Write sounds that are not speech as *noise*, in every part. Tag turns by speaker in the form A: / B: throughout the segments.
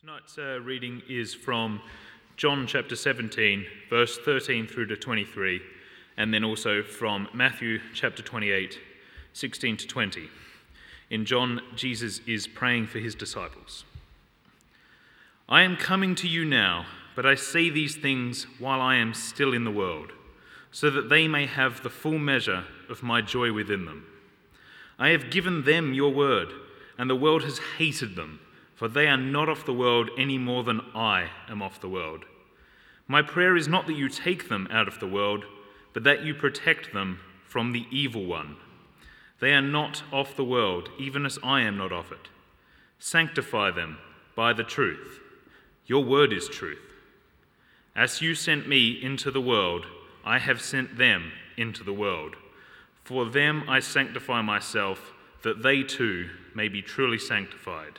A: Tonight's uh, reading is from John chapter 17, verse 13 through to 23, and then also from Matthew chapter 28, 16 to 20. In John, Jesus is praying for his disciples. I am coming to you now, but I say these things while I am still in the world, so that they may have the full measure of my joy within them. I have given them your word, and the world has hated them for they are not of the world any more than I am of the world. My prayer is not that you take them out of the world, but that you protect them from the evil one. They are not of the world, even as I am not of it. Sanctify them by the truth. Your word is truth. As you sent me into the world, I have sent them into the world. For them I sanctify myself, that they too may be truly sanctified.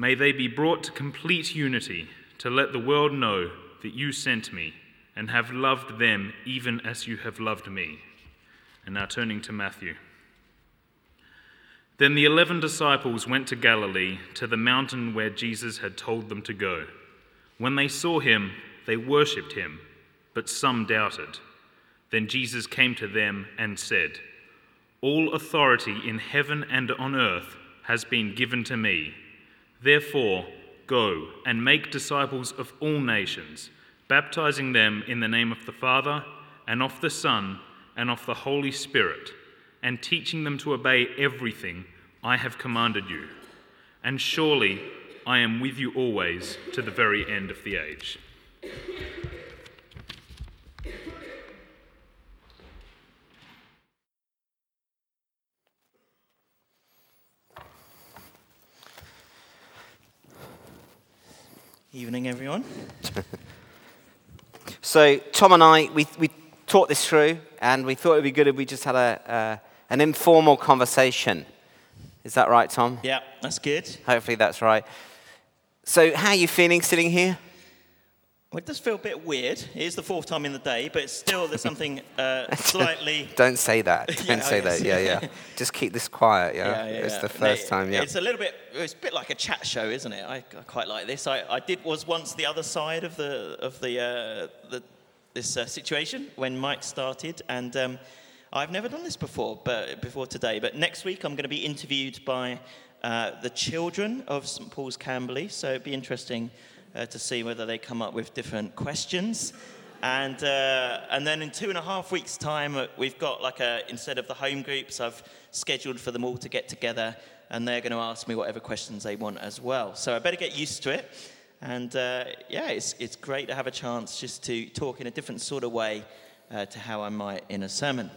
A: May they be brought to complete unity to let the world know that you sent me and have loved them even as you have loved me. And now turning to Matthew. Then the eleven disciples went to Galilee, to the mountain where Jesus had told them to go. When they saw him, they worshipped him, but some doubted. Then Jesus came to them and said, All authority in heaven and on earth has been given to me. Therefore, go and make disciples of all nations, baptizing them in the name of the Father, and of the Son, and of the Holy Spirit, and teaching them to obey everything I have commanded you. And surely I am with you always to the very end of the age.
B: Evening, everyone. *laughs*
C: so, Tom and I, we, we talked this through, and we thought it would be good if we just had a, uh, an informal conversation. Is that right, Tom?
B: Yeah, that's good.
C: Hopefully, that's right. So, how are you feeling sitting here?
B: Well, it does feel a bit weird. It is the fourth time in the day, but still there's something uh, *laughs* slightly. *laughs*
C: Don't say that. *laughs* Don't yeah, say that. Yeah, yeah. Just keep this quiet. Yeah. yeah, yeah it's the first time. Yeah.
B: It's a little bit. It's a bit like a chat show, isn't it? I, I quite like this. I, I did was once the other side of the of the uh, the this uh, situation when Mike started, and um, I've never done this before, but before today. But next week I'm going to be interviewed by uh, the children of St Paul's Camberley, so it'd be interesting uh, to see whether they come up with different questions. And, uh, and then in two and a half weeks' time, uh, we've got like a, instead of the home groups, I've scheduled for them all to get together and they're going to ask me whatever questions they want as well. So I better get used to it. And uh, yeah, it's, it's great to have a chance just to talk in a different sort of way uh, to how I might in a sermon.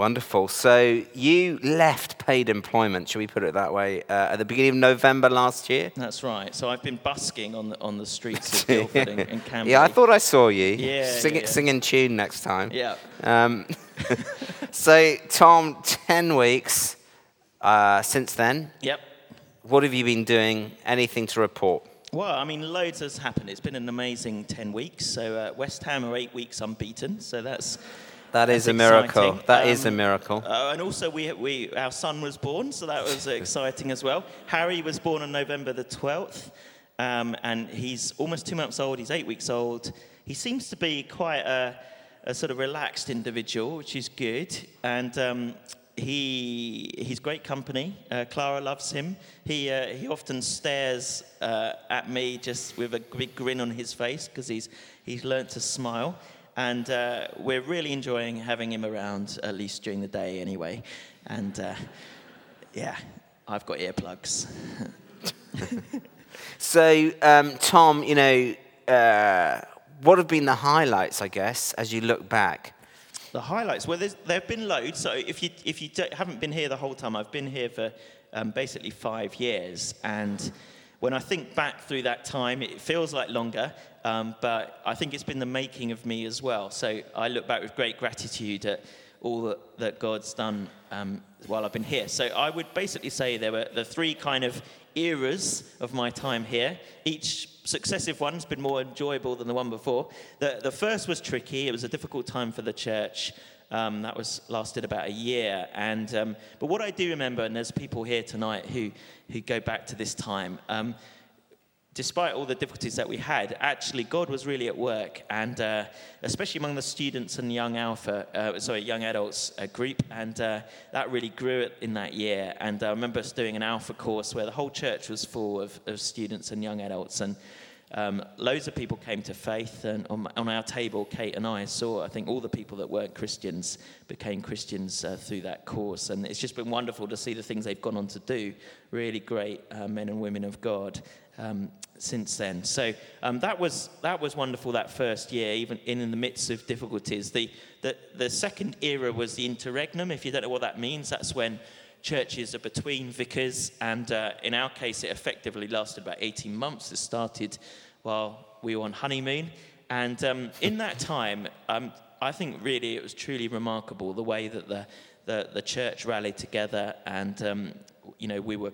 C: Wonderful. So you left paid employment, should we put it that way, uh, at the beginning of November last year?
B: That's right. So I've been busking on the, on the streets of *laughs* Guildford and, and Camberley.
C: Yeah, I thought I saw you. Yeah. Sing, yeah, yeah. singing tune next time.
B: Yeah. Um, *laughs*
C: so, Tom, 10 weeks uh, since then.
B: Yep.
C: What have you been doing? Anything to report?
B: Well, I mean, loads has happened. It's been an amazing 10 weeks. So, uh, West Ham are eight weeks unbeaten. So, that's
C: that is a miracle. That um, is a miracle.
B: Uh, and also, we, we, our son was born, so that was *laughs* exciting as well. Harry was born on November the 12th, um, and he's almost two months old. He's eight weeks old. He seems to be quite a, a sort of relaxed individual, which is good. And um, he, he's great company. Uh, Clara loves him. He, uh, he often stares uh, at me just with a big grin on his face because he's, he's learnt to smile. And uh, we're really enjoying having him around, at least during the day anyway. And uh, yeah, I've got earplugs. *laughs*
C: so, um, Tom, you know, uh, what have been the highlights, I guess, as you look back?
B: The highlights? Well, there have been loads. So if you, if you haven't been here the whole time, I've been here for um, basically five years. And when I think back through that time, it feels like longer, um, but I think it's been the making of me as well. So I look back with great gratitude at all that, that God's done um, while I've been here. So I would basically say there were the three kind of eras of my time here. Each successive one's been more enjoyable than the one before. The, the first was tricky, it was a difficult time for the church. Um, that was lasted about a year. And um, but what I do remember, and there's people here tonight who who go back to this time. Um, despite all the difficulties that we had, actually God was really at work, and uh, especially among the students and young alpha, uh, sorry, young adults uh, group, and uh, that really grew in that year. And I remember us doing an alpha course where the whole church was full of, of students and young adults, and um, loads of people came to faith, and on, on, our table, Kate and I saw, I think, all the people that weren't Christians became Christians uh, through that course. And it's just been wonderful to see the things they've gone on to do. Really great uh, men and women of God um, since then. So um, that, was, that was wonderful that first year, even in, in the midst of difficulties. The, the, the second era was the interregnum. If you don't know what that means, that's when churches are between vicars, and uh, in our case, it effectively lasted about 18 months. It started while we were on honeymoon, and um, in that time, um, I think really it was truly remarkable the way that the, the, the church rallied together, and um, you know, we were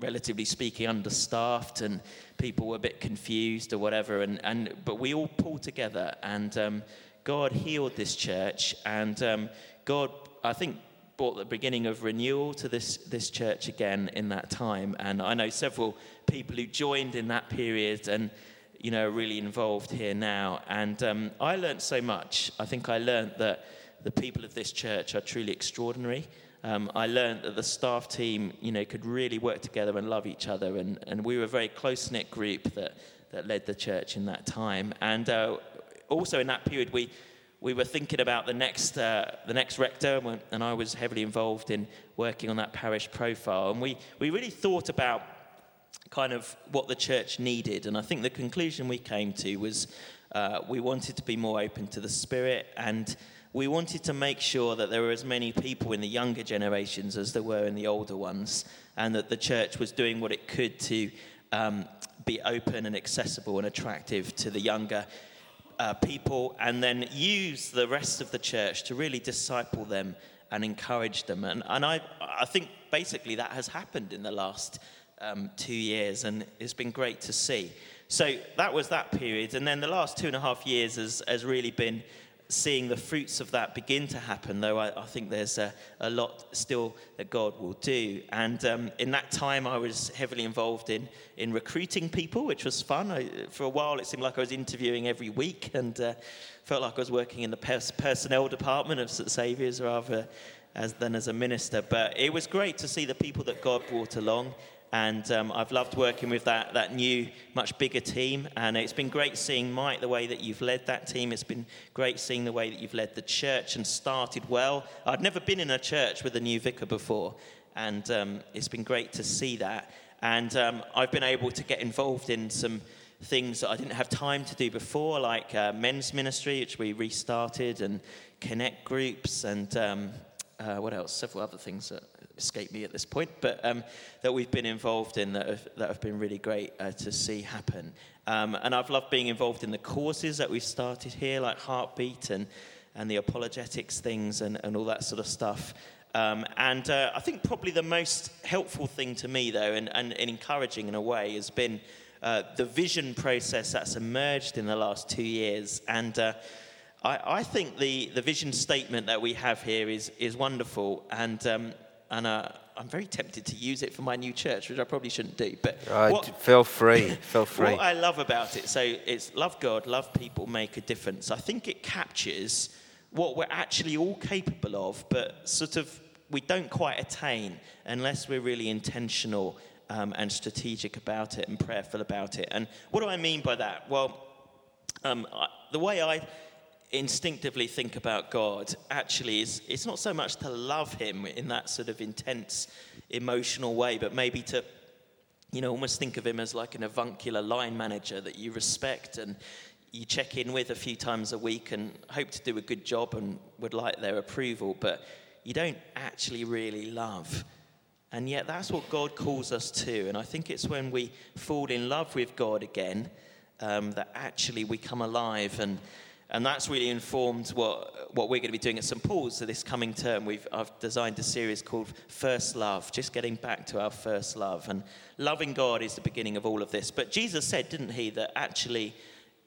B: relatively speaking understaffed and people were a bit confused or whatever and, and but we all pulled together and um, god healed this church and um, god i think brought the beginning of renewal to this, this church again in that time. And I know several people who joined in that period and, you know, are really involved here now. And um, I learned so much. I think I learned that the people of this church are truly extraordinary. Um, I learned that the staff team, you know, could really work together and love each other. And, and we were a very close knit group that, that led the church in that time. And uh, also in that period, we we were thinking about the next, uh, the next rector, and I was heavily involved in working on that parish profile. And we, we really thought about kind of what the church needed. And I think the conclusion we came to was uh, we wanted to be more open to the Spirit, and we wanted to make sure that there were as many people in the younger generations as there were in the older ones, and that the church was doing what it could to um, be open and accessible and attractive to the younger uh, people and then use the rest of the church to really disciple them and encourage them. And, and I, I think basically that has happened in the last um, two years, and it's been great to see. So that was that period. And then the last two and a half years has, has really been seeing the fruits of that begin to happen, though I, I think there's a, a, lot still that God will do. And um, in that time, I was heavily involved in, in recruiting people, which was fun. I, for a while, it seemed like I was interviewing every week and uh, felt like I was working in the pers- personnel department of St. Saviour's rather as, than as a minister. But it was great to see the people that God brought along and um, I've loved working with that, that new, much bigger team. And it's been great seeing, Mike, the way that you've led that team. It's been great seeing the way that you've led the church and started well. I'd never been in a church with a new vicar before, and um, it's been great to see that. And um, I've been able to get involved in some things that I didn't have time to do before, like uh, men's ministry, which we restarted, and connect groups, and um, uh, what else? Several other things that escape me at this point, but um, that we've been involved in that have, that have been really great uh, to see happen. Um, and I've loved being involved in the courses that we've started here, like Heartbeat and, and the apologetics things and, and all that sort of stuff. Um, and uh, I think probably the most helpful thing to me, though, and, and, and encouraging in a way, has been uh, the vision process that's emerged in the last two years. And uh, I, I, think the, the vision statement that we have here is, is wonderful. And um, and uh, I'm very tempted to use it for my new church, which I probably shouldn't do. But
C: what, feel free, feel *laughs* free.
B: What I love about it, so it's love God, love people, make a difference. I think it captures what we're actually all capable of, but sort of we don't quite attain unless we're really intentional um, and strategic about it and prayerful about it. And what do I mean by that? Well, um, I, the way I instinctively think about God actually is it's not so much to love him in that sort of intense emotional way, but maybe to you know almost think of him as like an avuncular line manager that you respect and you check in with a few times a week and hope to do a good job and would like their approval, but you don't actually really love. And yet, that's what God calls us to. And I think it's when we fall in love with God again um, that actually we come alive. And, and that's really informed what, what we're going to be doing at St. Paul's so this coming term. We've, I've designed a series called First Love, just getting back to our first love. And loving God is the beginning of all of this. But Jesus said, didn't he, that actually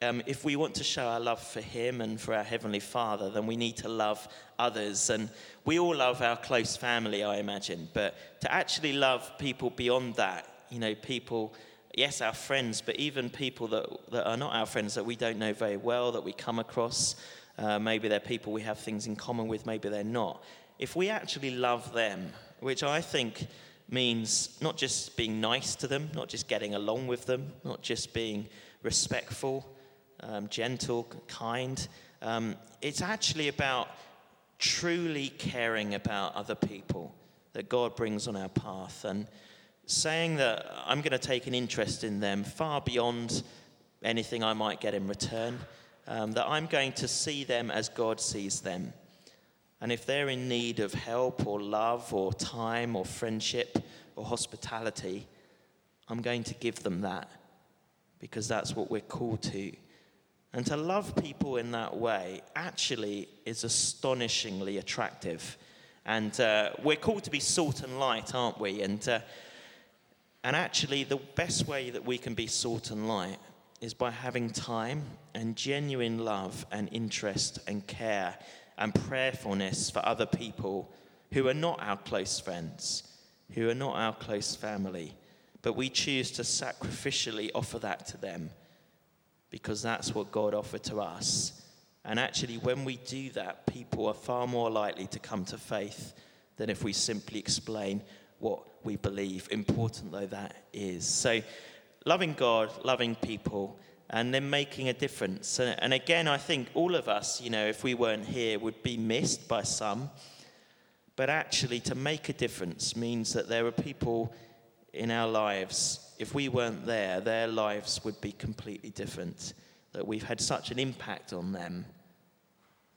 B: um, if we want to show our love for Him and for our Heavenly Father, then we need to love others. And we all love our close family, I imagine, but to actually love people beyond that, you know, people, yes, our friends, but even people that, that are not our friends that we don't know very well, that we come across, uh, maybe they're people we have things in common with, maybe they're not. If we actually love them, which I think means not just being nice to them, not just getting along with them, not just being respectful, um, gentle, kind. Um, it's actually about truly caring about other people that God brings on our path and saying that I'm going to take an interest in them far beyond anything I might get in return, um, that I'm going to see them as God sees them. And if they're in need of help or love or time or friendship or hospitality, I'm going to give them that because that's what we're called to. And to love people in that way actually is astonishingly attractive. And uh, we're called to be salt and light, aren't we? And, uh, and actually, the best way that we can be salt and light is by having time and genuine love and interest and care and prayerfulness for other people who are not our close friends, who are not our close family, but we choose to sacrificially offer that to them because that's what God offered to us. And actually, when we do that, people are far more likely to come to faith than if we simply explain what we believe, important though that is. So, loving God, loving people, and then making a difference. And again, I think all of us, you know, if we weren't here, would be missed by some. But actually, to make a difference means that there are people in our lives if we weren't there, their lives would be completely different. That we've had such an impact on them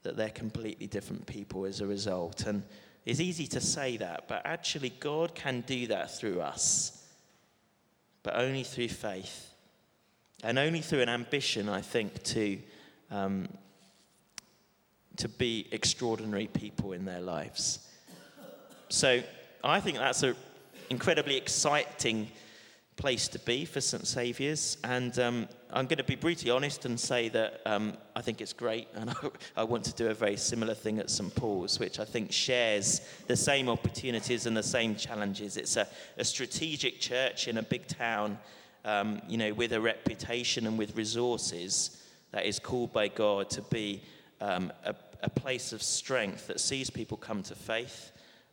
B: that they're completely different people as a result. And it's easy to say that, but actually, God can do that through us, but only through faith. And only through an ambition, I think, to, um, to be extraordinary people in their lives. So I think that's an incredibly exciting place to be for St. Saviour's. And um, I'm going to be brutally honest and say that um, I think it's great. And *laughs* I, I, want to do a very similar thing at St. Paul's, which I think shares the same opportunities and the same challenges. It's a, a strategic church in a big town, um, you know, with a reputation and with resources that is called by God to be um, a, a, place of strength that sees people come to faith,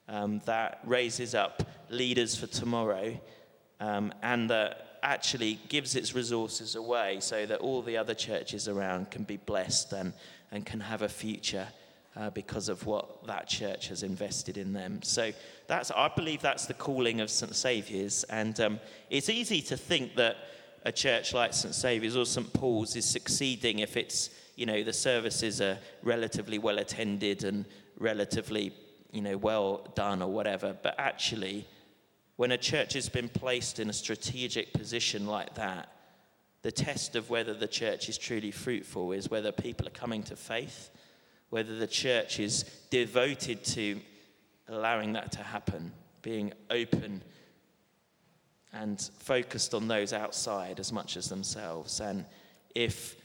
B: um, that raises up leaders for tomorrow um, and that actually gives its resources away so that all the other churches around can be blessed and, and can have a future uh, because of what that church has invested in them. So that's, I believe that's the calling of St. Saviour's. And um, it's easy to think that a church like St. Saviour's or St. Paul's is succeeding if it's, you know, the services are relatively well attended and relatively, you know, well done or whatever. But actually, when a church has been placed in a strategic position like that, the test of whether the church is truly fruitful is whether people are coming to faith, whether the church is devoted to allowing that to happen, being open and focused on those outside as much as themselves. And if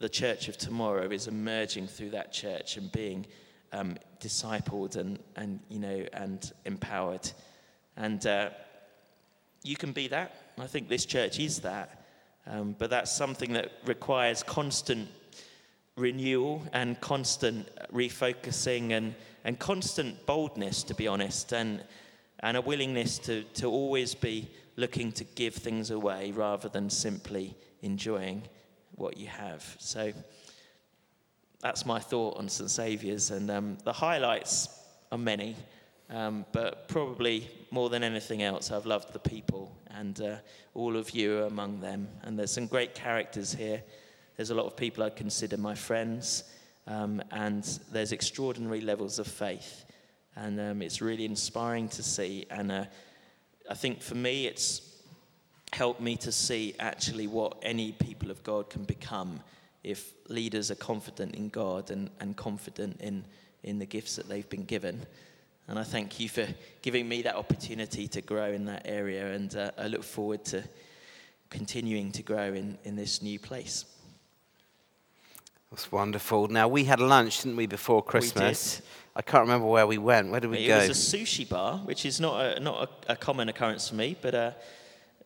B: the church of tomorrow is emerging through that church and being um, discipled and, and, you know, and empowered. And uh, you can be that. I think this church is that. Um, but that's something that requires constant renewal and constant refocusing and, and constant boldness, to be honest, and, and a willingness to, to always be looking to give things away rather than simply enjoying what you have. So that's my thought on St. Saviour's. And um, the highlights are many. Um, but probably more than anything else, I've loved the people, and uh, all of you are among them. And there's some great characters here. There's a lot of people I consider my friends, um, and there's extraordinary levels of faith. And um, it's really inspiring to see. And uh, I think for me, it's helped me to see actually what any people of God can become if leaders are confident in God and, and confident in, in the gifts that they've been given. And I thank you for giving me that opportunity to grow in that area. And uh, I look forward to continuing to grow in, in this new place.
C: That's wonderful. Now, we had lunch, didn't we, before Christmas?
B: did.
C: I can't remember where we went. Where did we
B: it
C: go?
B: It was a sushi bar, which is not a, not a, a common occurrence for me, but uh,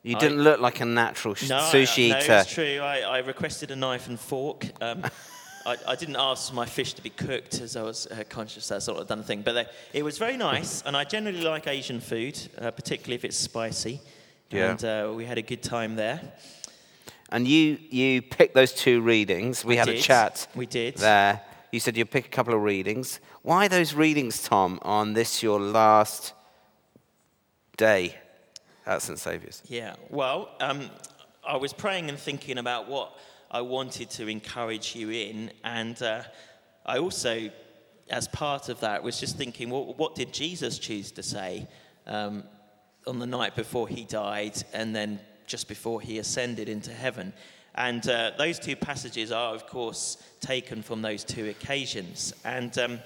C: you didn't look like a natural sh-
B: no,
C: sushi
B: I, no,
C: eater.
B: it's true. I, I requested a knife and fork. Um, *laughs* I, I didn't ask my fish to be cooked, as I was uh, conscious that's sort of done thing. But uh, it was very nice, and I generally like Asian food, uh, particularly if it's spicy.
C: Yeah.
B: And uh, we had a good time there.
C: And you, you picked those two readings. We
B: I
C: had a chat
B: We did.
C: there. You said you'd pick a couple of readings. Why those readings, Tom, on this your last day at St. Saviour's?
B: Yeah, well, um, I was praying and thinking about what I wanted to encourage you in, and uh, I also, as part of that, was just thinking, well, what did Jesus choose to say um, on the night before he died, and then just before he ascended into heaven? And uh, those two passages are, of course, taken from those two occasions, and. Um,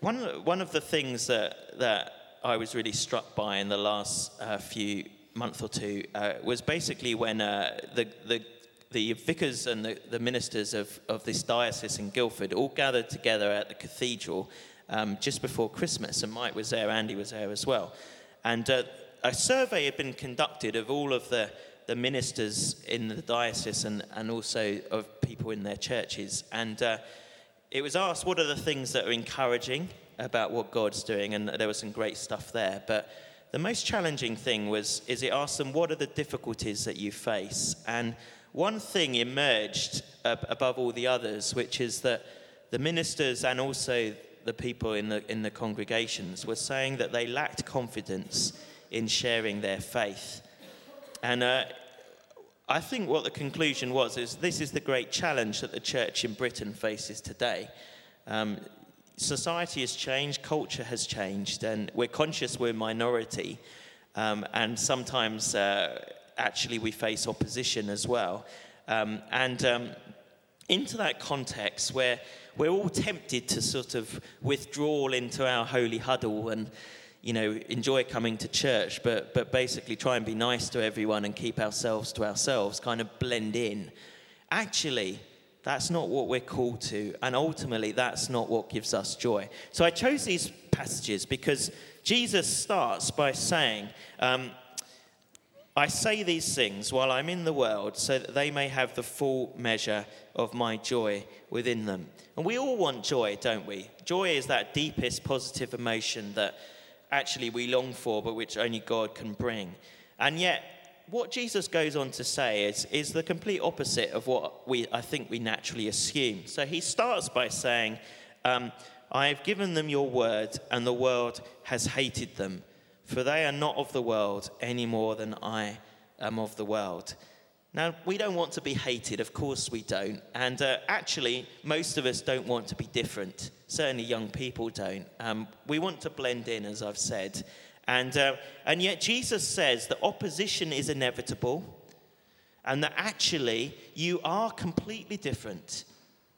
B: one, one of the things that, that I was really struck by in the last uh, few month or two uh, was basically when uh, the, the, the vicars and the, the ministers of, of this diocese in Guildford all gathered together at the cathedral um, just before Christmas, and Mike was there, Andy was there as well. And uh, a survey had been conducted of all of the, the ministers in the diocese and, and also of people in their churches. And uh, it was asked what are the things that are encouraging about what God's doing, and there was some great stuff there. But the most challenging thing was is it asked them what are the difficulties that you face, and one thing emerged ab- above all the others, which is that the ministers and also the people in the in the congregations were saying that they lacked confidence in sharing their faith, and. Uh, I think what the conclusion was is this is the great challenge that the church in Britain faces today. Um, society has changed, culture has changed, and we're conscious we're a minority, um, and sometimes uh, actually we face opposition as well. Um, and um, into that context where we're all tempted to sort of withdraw into our holy huddle and you know enjoy coming to church but but basically try and be nice to everyone and keep ourselves to ourselves kind of blend in actually that's not what we're called to and ultimately that's not what gives us joy so i chose these passages because jesus starts by saying um, I say these things while I'm in the world so that they may have the full measure of my joy within them. And we all want joy, don't we? Joy is that deepest positive emotion that actually we long for, but which only God can bring. And yet, what Jesus goes on to say is, is the complete opposite of what we, I think we naturally assume. So he starts by saying, um, I have given them your word, and the world has hated them for they are not of the world any more than I am of the world. Now, we don't want to be hated, of course we don't. And uh, actually, most of us don't want to be different. Certainly, young people don't. Um, we want to blend in, as I've said. And, uh, and yet, Jesus says that opposition is inevitable and that actually you are completely different.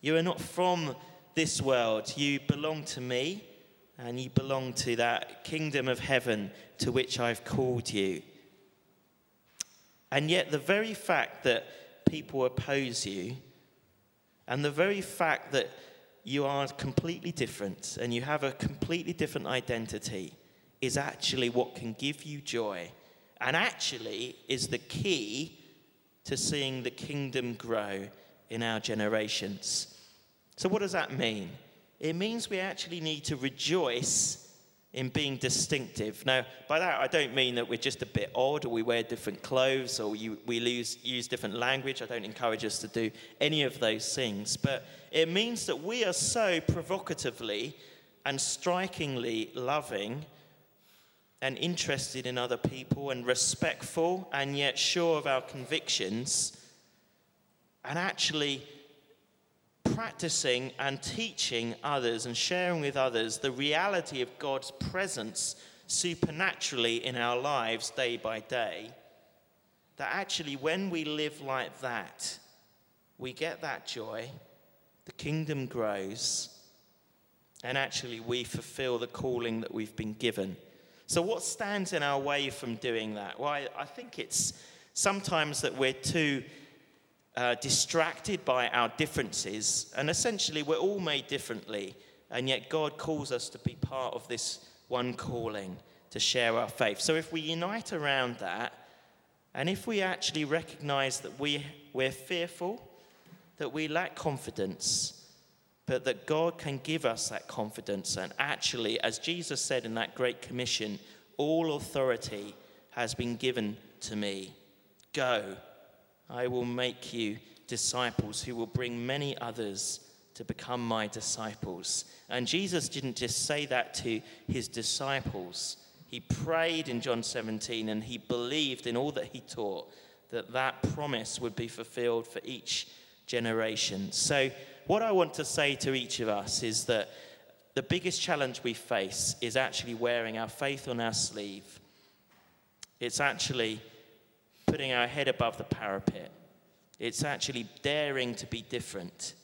B: You are not from this world, you belong to me and you belong to that kingdom of heaven to which I've called you. And yet, the very fact that people oppose you, and the very fact that you are completely different and you have a completely different identity, is actually what can give you joy, and actually is the key to seeing the kingdom grow in our generations. So, what does that mean? It means we actually need to rejoice in being distinctive. Now, by that, I don't mean that we're just a bit odd or we wear different clothes or you, we lose, use different language. I don't encourage us to do any of those things. But it means that we are so provocatively and strikingly loving and interested in other people and respectful and yet sure of our convictions and actually practicing and teaching others and sharing with others the reality of God's presence supernaturally in our lives day by day, that actually when we live like that, we get that joy, the kingdom grows, and actually we fulfill the calling that we've been given. So, what stands in our way from doing that? Well, I, I think it's sometimes that we're too uh, distracted by our differences, and essentially we're all made differently, and yet God calls us to be part of this one calling to share our faith. So, if we unite around that, and if we actually recognize that we, we're fearful, that we lack confidence, but that God can give us that confidence. And actually, as Jesus said in that Great Commission, all authority has been given to me. Go, I will make you disciples who will bring many others to become my disciples. And Jesus didn't just say that to his disciples, he prayed in John 17 and he believed in all that he taught that that promise would be fulfilled for each generation. So, what I want to say to each of us is that the biggest challenge we face is actually wearing our faith on our sleeve. It's actually putting our head above the parapet. It's actually daring to be different.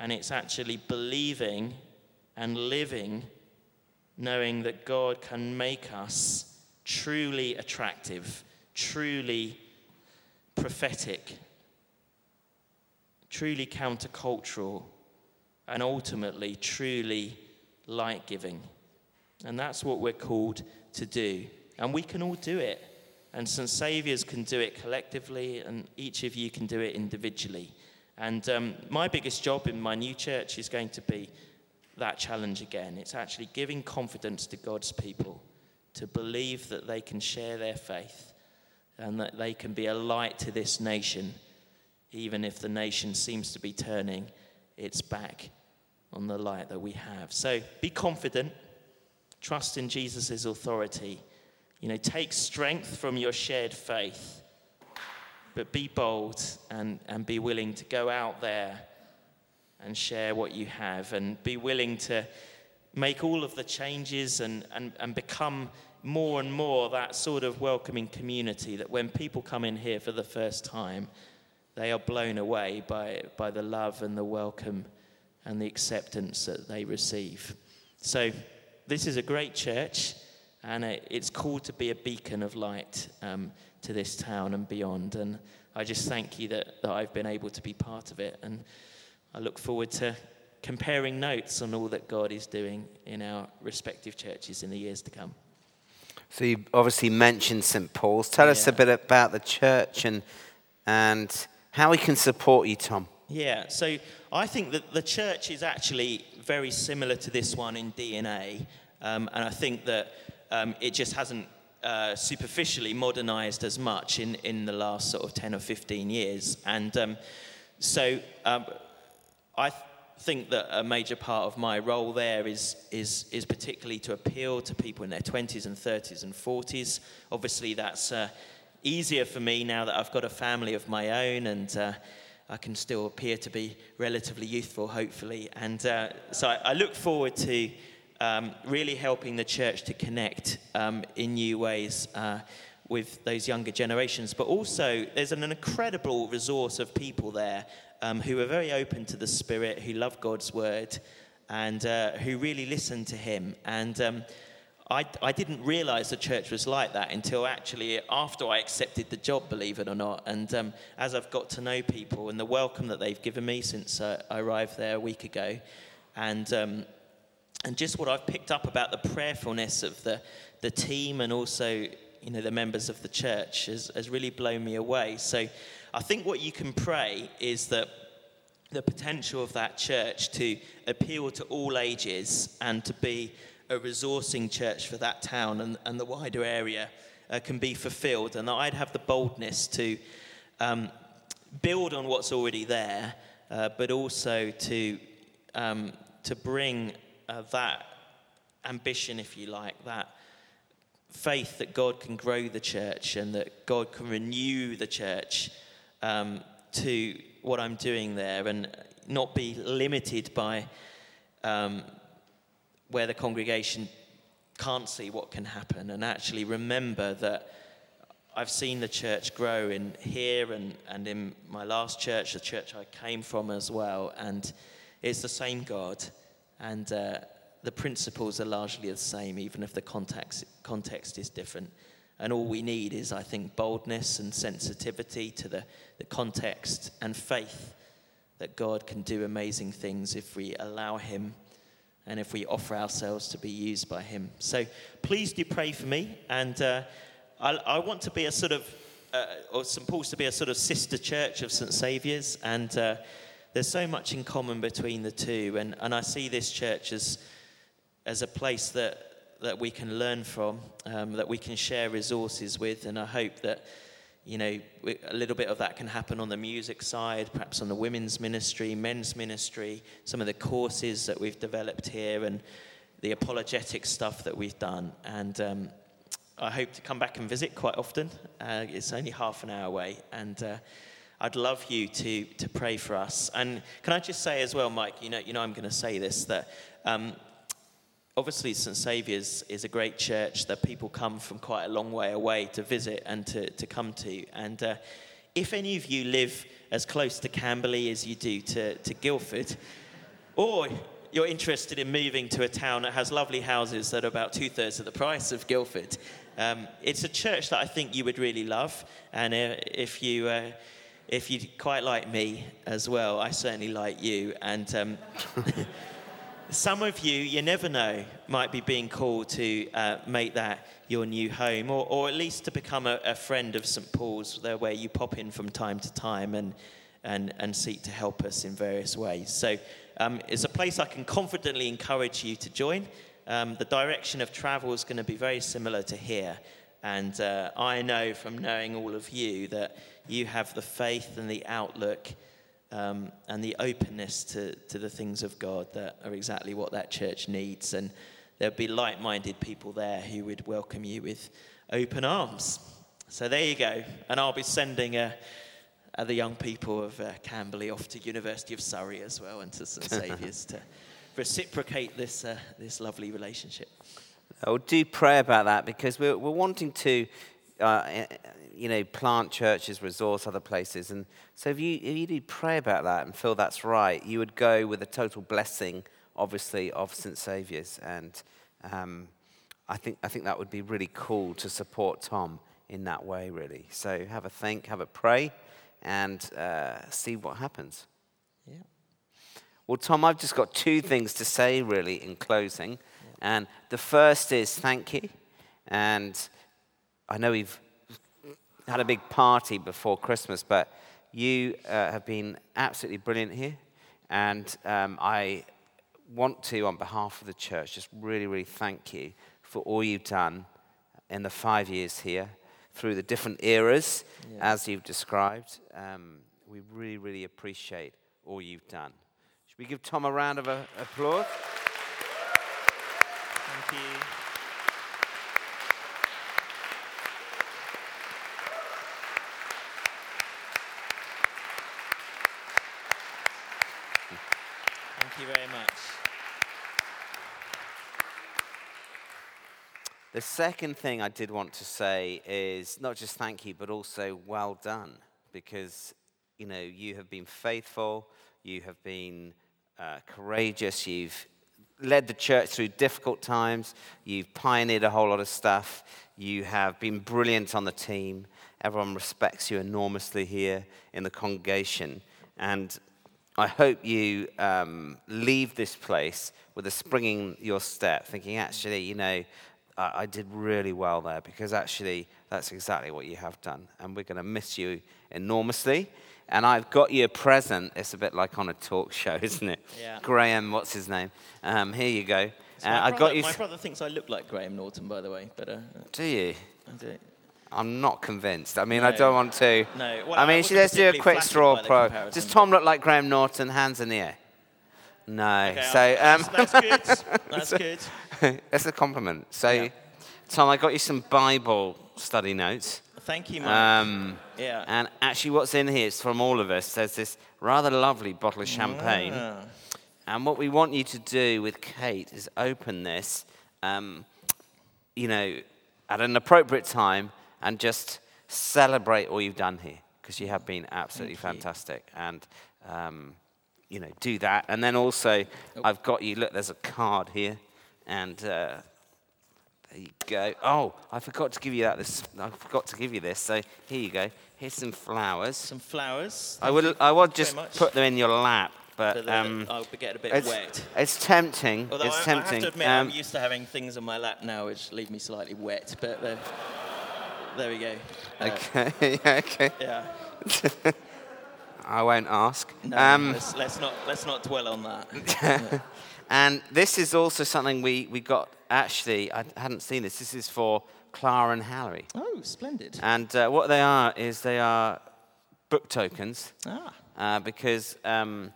B: And it's actually believing and living knowing that God can make us truly attractive, truly prophetic, truly countercultural, and ultimately truly light giving. And that's what we're called to do. And we can all do it. And St. Saviour's can do it collectively, and each of you can do it individually. And um, my biggest job in my new church is going to be that challenge again. It's actually giving confidence to God's people to believe that they can share their faith and that they can be a light to this nation, even if the nation seems to be turning its back on the light that we have. So be confident, trust in Jesus' authority. You know, take strength from your shared faith, but be bold and, and be willing to go out there and share what you have and be willing to make all of the changes and, and, and become more and more that sort of welcoming community that when people come in here for the first time, they are blown away by, by the love and the welcome and the acceptance that they receive. So, this is a great church, and it's called to be a beacon of light um, to this town and beyond. And I just thank you that, that I've been able to be part of it. And I look forward to comparing notes on all that God is doing in our respective churches in the years to come.
C: So you obviously mentioned St. Paul's. Tell yeah. us a bit about the church and and how we can support you, Tom.
B: Yeah, so I think that the church is actually very similar to this one in DNA, um, and I think that um, it just hasn't uh, superficially modernized as much in, in the last sort of 10 or 15 years. And um, so um, I think that a major part of my role there is, is, is particularly to appeal to people in their 20s and 30s and 40s. Obviously, that's uh, easier for me now that I've got a family of my own and uh, I can still appear to be relatively youthful, hopefully. And uh, so I, I, look forward to um, really helping the church to connect um, in new ways uh, with those younger generations. But also, there's an incredible resource of people there um, who are very open to the Spirit, who love God's word, and uh, who really listen to Him. And um, I, I, didn't realize the church was like that until actually after I accepted the job, believe it or not. And um, as I've got to know people and the welcome that they've given me since uh, I arrived there a week ago, and um, and just what I've picked up about the prayerfulness of the the team and also you know the members of the church has, has really blown me away. So I think what you can pray is that the potential of that church to appeal to all ages and to be a resourcing church for that town and, and the wider area uh, can be fulfilled. And I'd have the boldness to um, build on what's already there, uh, but also to, um, to bring uh, that ambition, if you like, that faith that God can grow the church and that God can renew the church um, to what I'm doing there and not be limited by um, where the congregation can't see what can happen and actually remember that I've seen the church grow in here and, and in my last church, the church I came from as well. And it's the same God. And uh, the principles are largely the same, even if the context, context is different. And all we need is, I think, boldness and sensitivity to the, the context and faith that God can do amazing things if we allow Him and if we offer ourselves to be used by Him. So please do pray for me. And uh, I, I, want to be a sort of, uh, or St. Paul's to be a sort of sister church of St. Saviour's. And uh, there's so much in common between the two. And, and I see this church as, as a place that that we can learn from, um, that we can share resources with, and I hope that you know a little bit of that can happen on the music side, perhaps on the women's ministry, men's ministry, some of the courses that we've developed here, and the apologetic stuff that we've done. And um, I hope to come back and visit quite often. Uh, it's only half an hour away, and. Uh, I'd love you to, to pray for us. And can I just say as well, Mike, you know, you know I'm going to say this, that um, obviously St. Saviour's is a great church that people come from quite a long way away to visit and to, to come to. And uh, if any of you live as close to Camberley as you do to, to Guildford, or you're interested in moving to a town that has lovely houses that are about two thirds of the price of Guildford, um, it's a church that I think you would really love. And uh, if you uh, if you quite like me as well, I certainly like you. And um, *laughs* Some of you, you never know, might be being called to uh, make that your new home, or, or at least to become a, a friend of St. Paul's, where you pop in from time to time and, and, and seek to help us in various ways. So um, it's a place I can confidently encourage you to join. Um, the direction of travel is going to be very similar to here. And uh, I know from knowing all of you that you have the faith and the outlook um, and the openness to, to the things of God that are exactly what that church needs. And there'll be like minded people there who would welcome you with open arms. So there you go. And I'll be sending uh, uh, the young people of uh, Camberley off to University of Surrey as well and to St *laughs* Saviour's to reciprocate this, uh, this lovely relationship.
C: Oh, do pray about that because we're, we're wanting to uh, you know, plant churches, resource other places. And so if you, if you do pray about that and feel that's right, you would go with a total blessing, obviously, of St. Saviour's. And um, I, think, I think that would be really cool to support Tom in that way, really. So have a think, have a pray, and uh, see what happens.
B: Yeah.
C: Well, Tom, I've just got two things to say, really, in closing. And the first is thank you. And I know we've had a big party before Christmas, but you uh, have been absolutely brilliant here. And um, I want to, on behalf of the church, just really, really thank you for all you've done in the five years here through the different eras yeah. as you've described. Um, we really, really appreciate all you've done. Should we give Tom a round of applause?
B: Thank you. Very much.
C: The second thing I did want to say is not just thank you, but also well done, because you know you have been faithful, you have been uh, courageous, you've led the church through difficult times, you've pioneered a whole lot of stuff, you have been brilliant on the team. Everyone respects you enormously here in the congregation, and I hope you um, leave this place with a spring in your step, thinking, actually, you know, I, I did really well there because actually that's exactly what you have done. And we're going to miss you enormously. And I've got you a present. It's a bit like on a talk show, *laughs* isn't it?
B: Yeah.
C: Graham, what's his name? Um, here you go.
B: So uh, I got you. My brother thinks I look like Graham Norton, by the way. But uh,
C: do you?
B: I do.
C: I'm not convinced. I mean, no. I don't want to.
B: No.
C: Well, I mean, I let's do a quick straw pro. Does Tom look like Graham Norton? Hands in the air. No.
B: Okay,
C: so
B: um, that's, *laughs* that's good. That's good.
C: That's a compliment. So, yeah. Tom, I got you some Bible study notes.
B: Thank you, Mike. Um,
C: yeah. And actually, what's in here is from all of us. There's this rather lovely bottle of champagne. And what we want you to do with Kate is open this. Um, you know, at an appropriate time and just celebrate all you've done here because you have been absolutely fantastic. And, um, you know, do that. And then also, I've got you, look, there's a card here. And uh, there you go. Oh, I forgot to give you that. This, I forgot to give you this. So here you go. Here's some flowers.
B: Some flowers.
C: I would, I would just put them in your lap, but
B: uh,
C: um,
B: I'll get a bit
C: it's,
B: wet.
C: it's tempting.
B: Although
C: it's
B: I, I have to admit,
C: Um,
B: I'm used to having things on my lap now which leave me slightly wet. But uh, there we go. Uh, *laughs*
C: okay, *laughs* okay.
B: Yeah. *laughs*
C: I won't ask.
B: No,
C: Um,
B: let's, let's not let's not dwell on that.
C: And this is also something we, we got, actually, I hadn't seen this. This is for Clara and Harry.
B: oh, splendid.
C: And uh, what they are is they are book tokens
B: Ah,
C: uh, because um,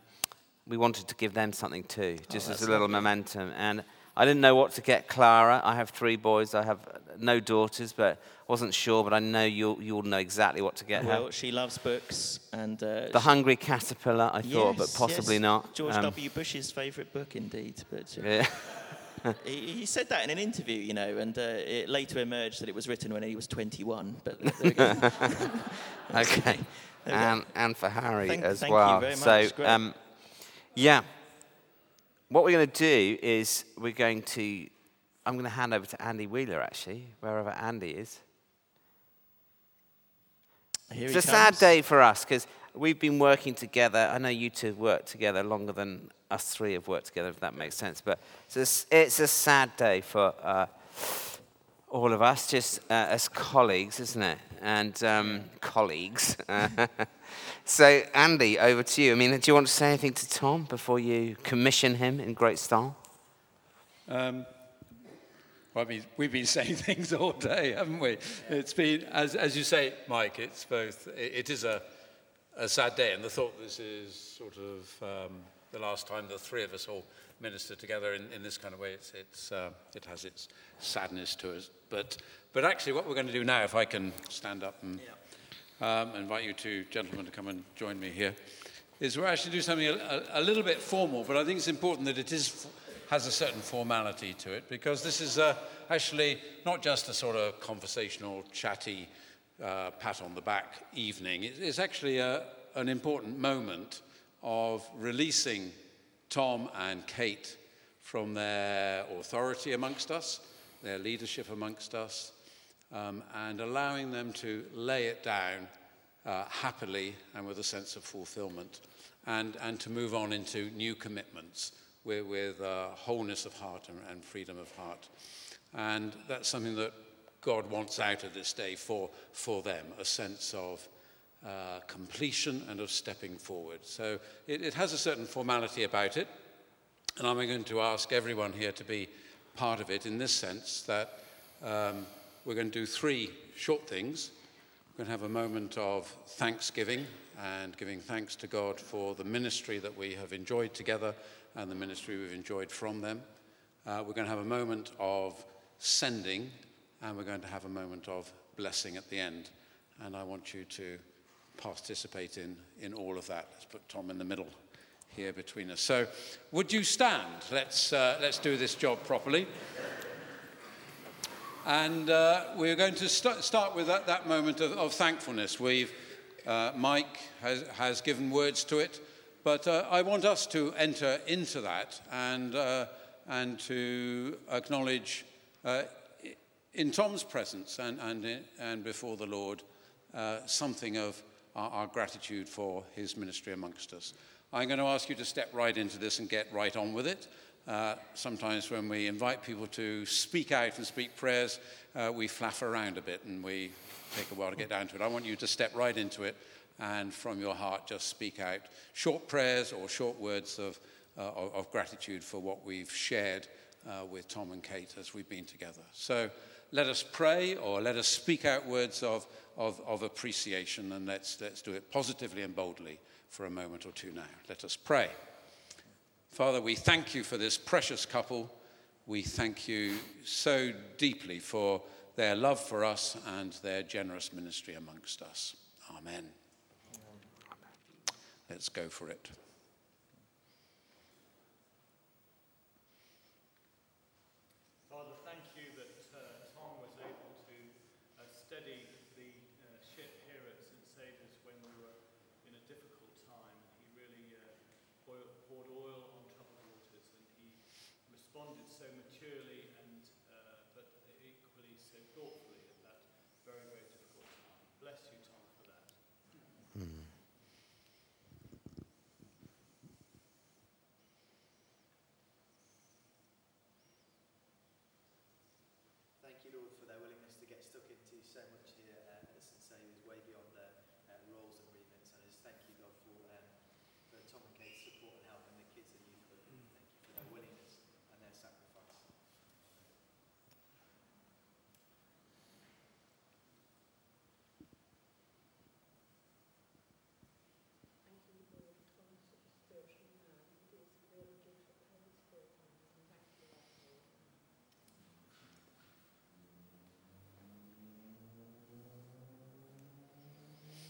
C: we wanted to give them something too, just as a little
B: lovely.
C: momentum. And I didn't know what to get Clara. I have three boys. I have no daughters, but I wasn't sure. But I know you'll, you'll know exactly what to get
B: well,
C: her.
B: she loves books and uh,
C: The Hungry Caterpillar, I thought, but possibly
B: yes.
C: not.
B: George
C: Um,
B: W. Bush's favourite book, indeed. But uh,
C: yeah. *laughs*
B: he, he said that in an interview, you know, and uh, it later emerged that it was written when he was 21. But there we go. *laughs*
C: Okay.
B: There we go.
C: And, and for Harry
B: Thank-
C: as
B: thank you
C: well.
B: very
C: so. Um, yeah. What we're going to do is we're going to, I'm going to hand over to Andy Wheeler actually, wherever Andy is.
B: Here
C: it's a sad day for us because we've been working together. I know you two have worked together longer than us three have worked together, if that makes sense. But it's a, it's a sad day for uh, all of us, just uh, as colleagues, isn't it? And um, colleagues. *laughs* so, Andy, over to you. I mean, do you want to say anything to Tom before you commission him in great style?
D: Um, well, I mean, we've been *laughs* saying things all day, haven't we? It's been, as, as you say, Mike, it's both, it, it is a, a sad day, and the thought this is sort of um, the last time the three of us all minister together in, in this kind of way, it's, it's, uh, it has its sadness to it. But, but actually, what we're going to do now, if I can stand up and um, invite you two gentlemen to come and join me here, is we're actually do something a, a, a little bit formal, but I think it's important that it is has a certain formality to it because this is uh, actually not just a sort of conversational, chatty, uh, pat on the back evening. It- It's actually a, an important moment of releasing Tom and Kate from their authority amongst us, their leadership amongst us, um, and allowing them to lay it down uh, happily and with a sense of fulfillment, and, and to move on into new commitments with, with uh, wholeness of heart and, and freedom of heart. And that's something that God wants out of this day for, for them a sense of uh, completion and of stepping forward. So it, it has a certain formality about it. And I'm going to ask everyone here to be part of it in this sense that um, we're going to do three short things. We're going to have a moment of thanksgiving and giving thanks to God for the ministry that we have enjoyed together and the ministry we've enjoyed from them. Uh, we're going to have a moment of sending and we're going to have a moment of blessing at the end. And I want you to participate in, in all of that. Let's put Tom in the middle here between us. So, would you stand? Let's, uh, let's do this job properly. And uh, we're going to st- start with that, that moment of, of thankfulness. We've, uh, Mike has, has given words to it, but uh, I want us to enter into that and, uh, and to acknowledge uh, in Tom's presence and, and, and before the Lord something of our, our gratitude for his ministry amongst us. I'm going to ask you to step right into this and get right on with it. Uh, sometimes when we invite people to speak out and speak prayers, uh, we flaff around a bit and we take a while to get down to it. I want you to step right into it and from your heart just speak out short prayers or short words of, uh, of, gratitude for what we've shared uh, with Tom and Kate as we've been together. So let us pray or let us speak out words of, of, of appreciation and let's, let's do it positively and boldly for a moment or two now. Let us pray. Father, we thank you for this precious couple. We thank you so deeply for their love for us and their generous ministry amongst us. Amen. Let's go for it.
E: Father, thank you that uh,
A: poured oil on troubled waters, and he responded so maturely and uh, but equally so thoughtfully at that very, very difficult time. Bless you, Tom, for that.
E: Thank you, Lord, for their willingness to get stuck into so much here uh, at St. Saviour's, way beyond their uh, roles and remits. And I just thank you, God, for, um, for Tom and Kate's support and helping the kids and youth. But thank you for their willingness and their sacrifice.
F: Thank you, Lord, for Tom such a spiritual man. It is a real gift of the Holy Spirit on him, and thank you for that, Lord.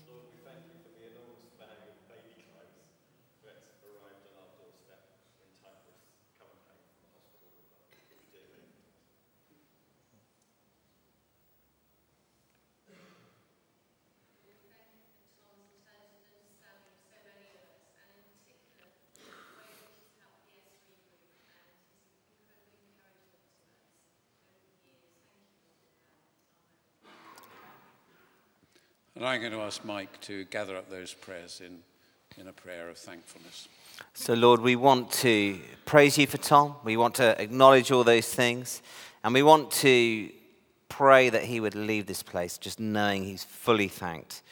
G: Lord, we thank you for the enormous bag of baby clothes that's arrived on our doorstep in time for us to come home from the hospital with our dear Lynn.
H: We thank you for Tom's intelligent understanding of so many of us, and in particular, the way in which he's helped the S3 group and his incredible encouragement to us over the years. Thank you, Lord, for that. Amen.
D: And I'm going to ask Mike to gather up those prayers in, in a prayer of thankfulness.
C: So, Lord, we want to praise you for Tom. We want to acknowledge all those things. And we want to pray that he would leave this place just knowing he's fully thanked.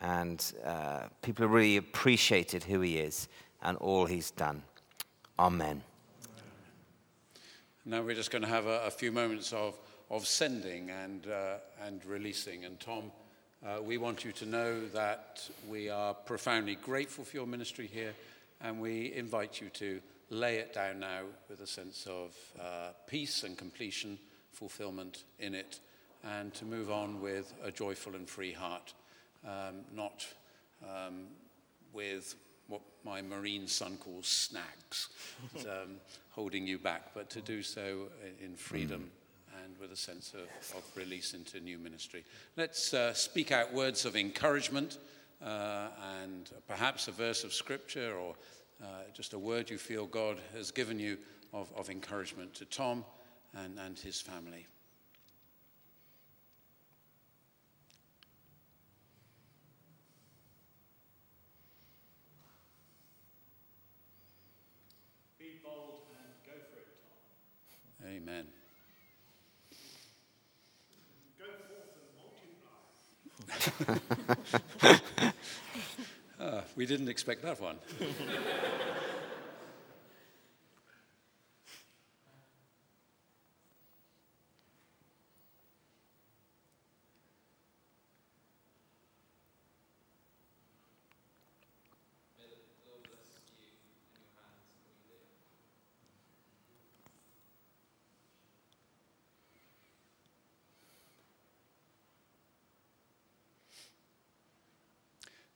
C: And uh, people have really appreciated who he is and all he's done. Amen.
D: Now we're just going to have a, a few moments of, of sending and, uh, and releasing. And Tom, uh, we want you to know that we are profoundly grateful for your ministry here, and we invite you to lay it down now with a sense of uh, peace and completion, fulfillment in it, and to move on with a joyful and free heart, um, not um, with what my marine son calls snags, *laughs* um, holding you back, but to do so in freedom and with a sense of, of release into new ministry. Let's uh, speak out words of encouragement uh, and perhaps a verse of scripture or uh, just a word you feel God has given you of, of encouragement to Tom and, and his family.
A: Be bold and go for it, Tom.
D: Amen. Ah, *laughs* we didn't expect that one. *laughs*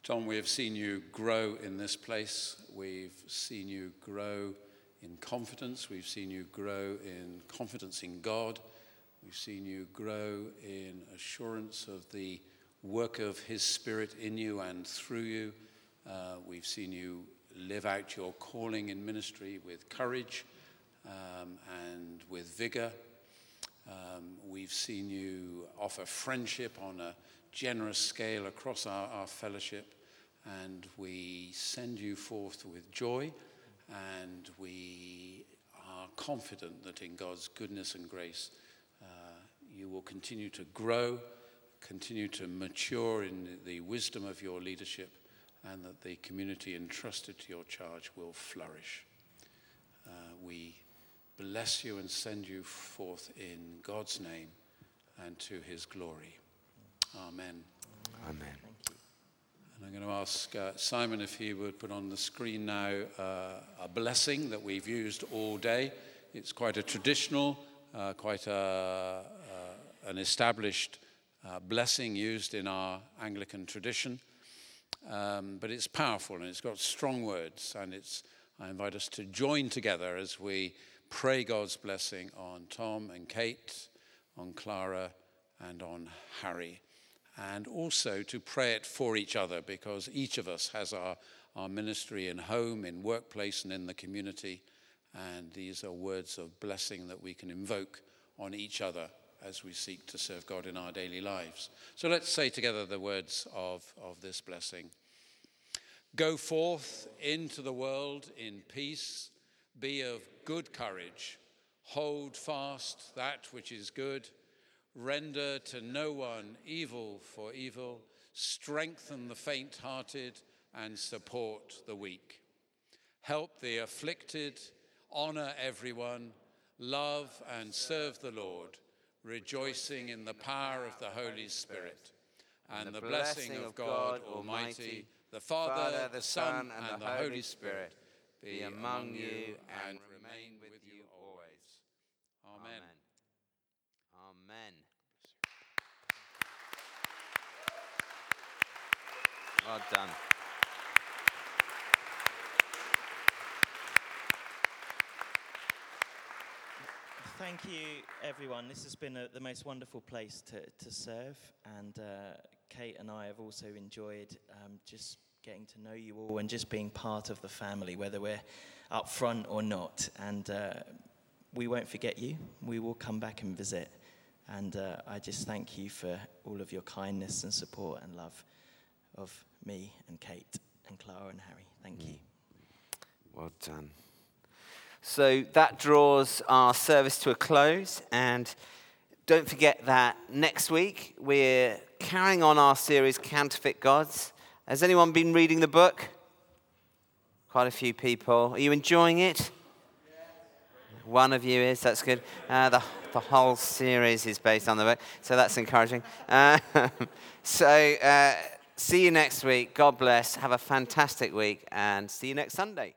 D: Tom, we have seen you grow in this place. We've seen you grow in confidence. We've seen you grow in confidence in God. We've seen you grow in assurance of the work of His Spirit in you and through you. Uh, we've seen you live out your calling in ministry with courage um, and with vigor. Um, we've seen you offer friendship on a generous scale across our, our fellowship, and we send you forth with joy, and we are confident that in God's goodness and grace, uh, you will continue to grow, continue to mature in the wisdom of your leadership, and that the community entrusted to your charge will flourish. Uh, we bless you and send you forth in God's name and to his glory. Amen.
C: Amen.
D: And I'm going to ask uh, Simon if he would put on the screen now uh, a blessing that we've used all day. It's quite a traditional, uh, quite a, uh, an established uh, blessing used in our Anglican tradition. Um, but it's powerful and it's got strong words. And it's, I invite us to join together as we pray God's blessing on Tom and Kate, on Clara, and on Harry. And also to pray it for each other because each of us has our, our ministry in home, in workplace, and in the community. And these are words of blessing that we can invoke on each other as we seek to serve God in our daily lives. So let's say together the words of, of this blessing. Go forth into the world in peace, be of good courage, hold fast that which is good, render to no one evil for evil, strengthen the faint hearted, and support the weak. Help the afflicted, honor everyone, love and serve the Lord, rejoicing in the power of the Holy Spirit. And the blessing of God Almighty, the Father, the Son, and the Holy Spirit be among you and remain with you always. Amen.
C: Amen. Well done.
B: Thank you, everyone. This has been a, the most wonderful place to, to serve, and uh, Kate and I have also enjoyed um, just getting to know you all and just being part of the family, whether we're up front or not. And uh, we won't forget you. We will come back and visit. And uh, I just thank you for all of your kindness and support and love of me and Kate and Clara and Harry. Thank you.
C: Well done. So that draws our service to a close. And don't forget that next week we're carrying on our series, Counterfeit Gods. Has anyone been reading the book? Quite a few people. Are you enjoying it? One of you is, that's good. Uh, the, the whole series is based on the book, so that's encouraging. Uh, *laughs* so, uh, see you next week. God bless. Have a fantastic week, and see you next Sunday.